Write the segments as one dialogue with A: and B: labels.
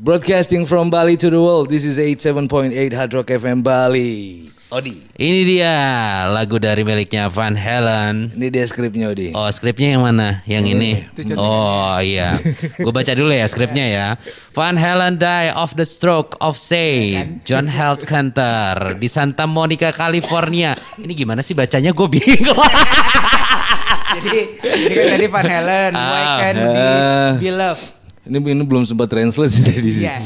A: Broadcasting from Bali to the world. This is 87.8 Hard Rock FM Bali. Odi.
B: Ini dia lagu dari miliknya Van Halen.
A: Ini dia skripnya Odi.
B: Oh skripnya yang mana? Yang ini. Oh iya. Gue baca dulu ya skripnya ya. Van Halen die of the stroke of say John Health Center di Santa Monica, California. Ini gimana sih bacanya? Gue bingung.
C: jadi ini kan tadi Van Halen, Why. Can't This. Be Love?
A: Ini ini belum sempat translate sih tadi sih.
C: Iya.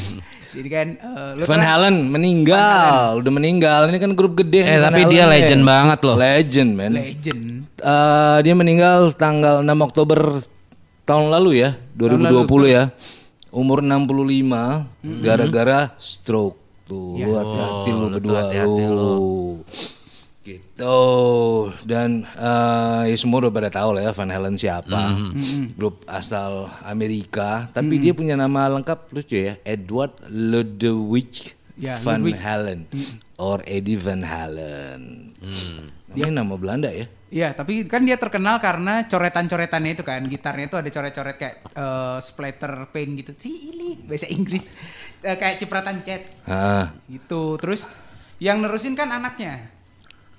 C: Jadi kan eh, lu
A: Van Halen meninggal, udah meninggal. Ini kan grup gede.
B: Eh,
A: nih, Van
B: tapi
A: Halen
B: dia
A: nih.
B: legend banget loh.
A: Legend, man.
C: legend.
A: Eh, dia meninggal tanggal 6 Oktober tahun lalu ya, 2020 ya. Umur 65 gara-gara stroke. Tuh, lu hati-hati
B: Oh,
A: lu
B: lu tuh
A: berdua
B: hati-hati
A: lu. Gitu. Dan eh ya semua udah pada tahu lah ya Van Halen siapa. Grup asal Amerika, tapi dia punya nama lengkap lucu ya, Edward Ludwig
C: Ya,
A: Van
C: Ludwig.
A: Halen or Eddie Van Halen. Dia nama Belanda ya.
C: Iya, tapi kan dia terkenal karena coretan-coretannya itu kan, gitarnya itu ada coret-coret kayak eh, splatter paint gitu. Ini bahasa Inggris Eh, kayak cipratan cat
A: Ah,
C: gitu. Terus yang nerusin kan anaknya.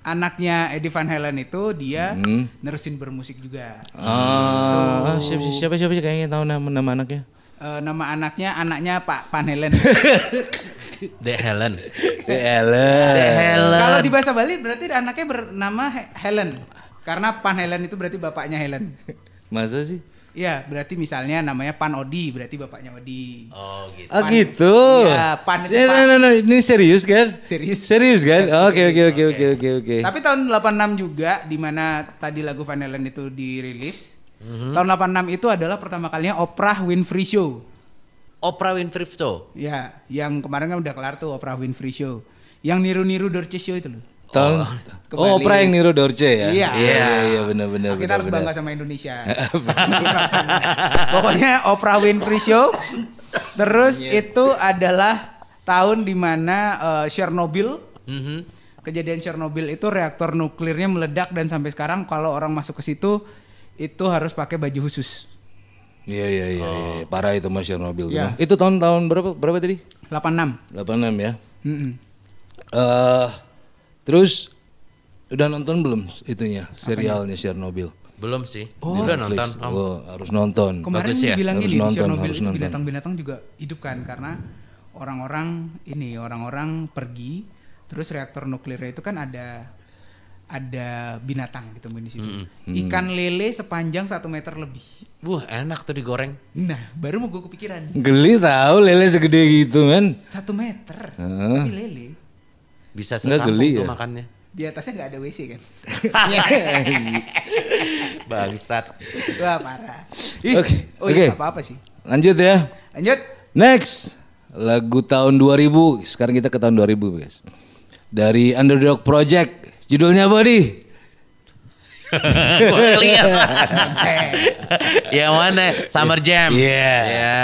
C: Anaknya Eddie Van Halen itu dia
A: Hmm.
C: nerusin bermusik juga.
A: Ah, siapa siapa siapa sih kayaknya tahu nama nama anaknya?
C: Eh, nama anaknya anaknya Pak Van Halen.
B: The Helen.
A: The Ellen.
B: The Helen.
C: Kalau di bahasa Bali berarti anaknya bernama He- Helen. Karena Pan Helen itu berarti bapaknya Helen.
A: Masa sih?
C: Iya, berarti misalnya namanya Pan Odi, berarti bapaknya Odi.
B: Oh gitu.
A: Ah
C: Pan-
A: gitu.
C: Iya, pan itu
A: Eh,
C: pan.
A: no, no, no, ini serius kan?
C: Serius.
A: Serius kan? Oke oke oke oke oke oke.
C: Tapi tahun 86 juga di mana tadi lagu Van Halen itu dirilis.
A: Mhm.
C: Tahun 86 itu adalah pertama kalinya Oprah Winfrey Show.
B: Oprah Winfrey Show.
C: Ya, yang kemarin kan udah kelar tuh Oprah Winfrey Show. Yang niru-niru Dorce Show itu loh.
A: Tahun
C: kembali.
A: Oh, Oprah yang niru Dorce ya?
C: Iya.
A: Iya iya benar benar
C: Kita
A: benar.
C: harus bangga sama Indonesia. Pokoknya Oprah Winfrey Show. Terus
A: Iya.
C: itu adalah tahun di mana eh, Chernobyl,
B: Mhm.
C: kejadian Chernobyl itu reaktor nuklirnya meledak dan sampai sekarang kalau orang masuk ke situ itu harus pakai baju khusus.
A: Iya iya iya iya. parah itu Mas Chernobyl.
C: Iya.
A: Itu tahun tahun berapa berapa tadi?
C: 86.
A: 86 ya.
C: Mm-mm.
A: Eh terus udah nonton belum itunya serialnya Chernobyl?
B: Belum sih.
C: Oh.
B: Udah nonton.
A: Netflix.
B: Om.
A: Oh, harus nonton.
C: Kemarin
B: Bagus ya?
C: bilang
A: Harus
C: ini di
A: nonton,
C: Chernobyl itu binatang-binatang juga hidup kan karena orang-orang ini orang-orang pergi terus reaktor nuklirnya itu kan ada ada binatang gitu di situ. Ikan lele sepanjang satu meter lebih.
B: Wah enak tuh digoreng.
C: Nah, baru mau gue kepikiran.
A: Geli tahu lele segede gitu kan?
C: Satu meter.
A: Heeh.
C: Tapi lele.
B: Bisa sekampung
A: geli
B: tuh
A: ya?
B: makannya.
C: Di atasnya nggak ada WC kan?
B: Bangsat.
C: Wah parah.
A: Oke,
C: Oh iya
A: oke.
C: apa apa sih.
A: Lanjut ya.
C: Lanjut.
A: Next, lagu tahun 2000. Sekarang kita ke tahun 2000, guys. Dari Underdog Project. Judulnya apa, Di?
B: Gua lihat. Yang mana? Summer Jam.
A: Iya.
B: Ya.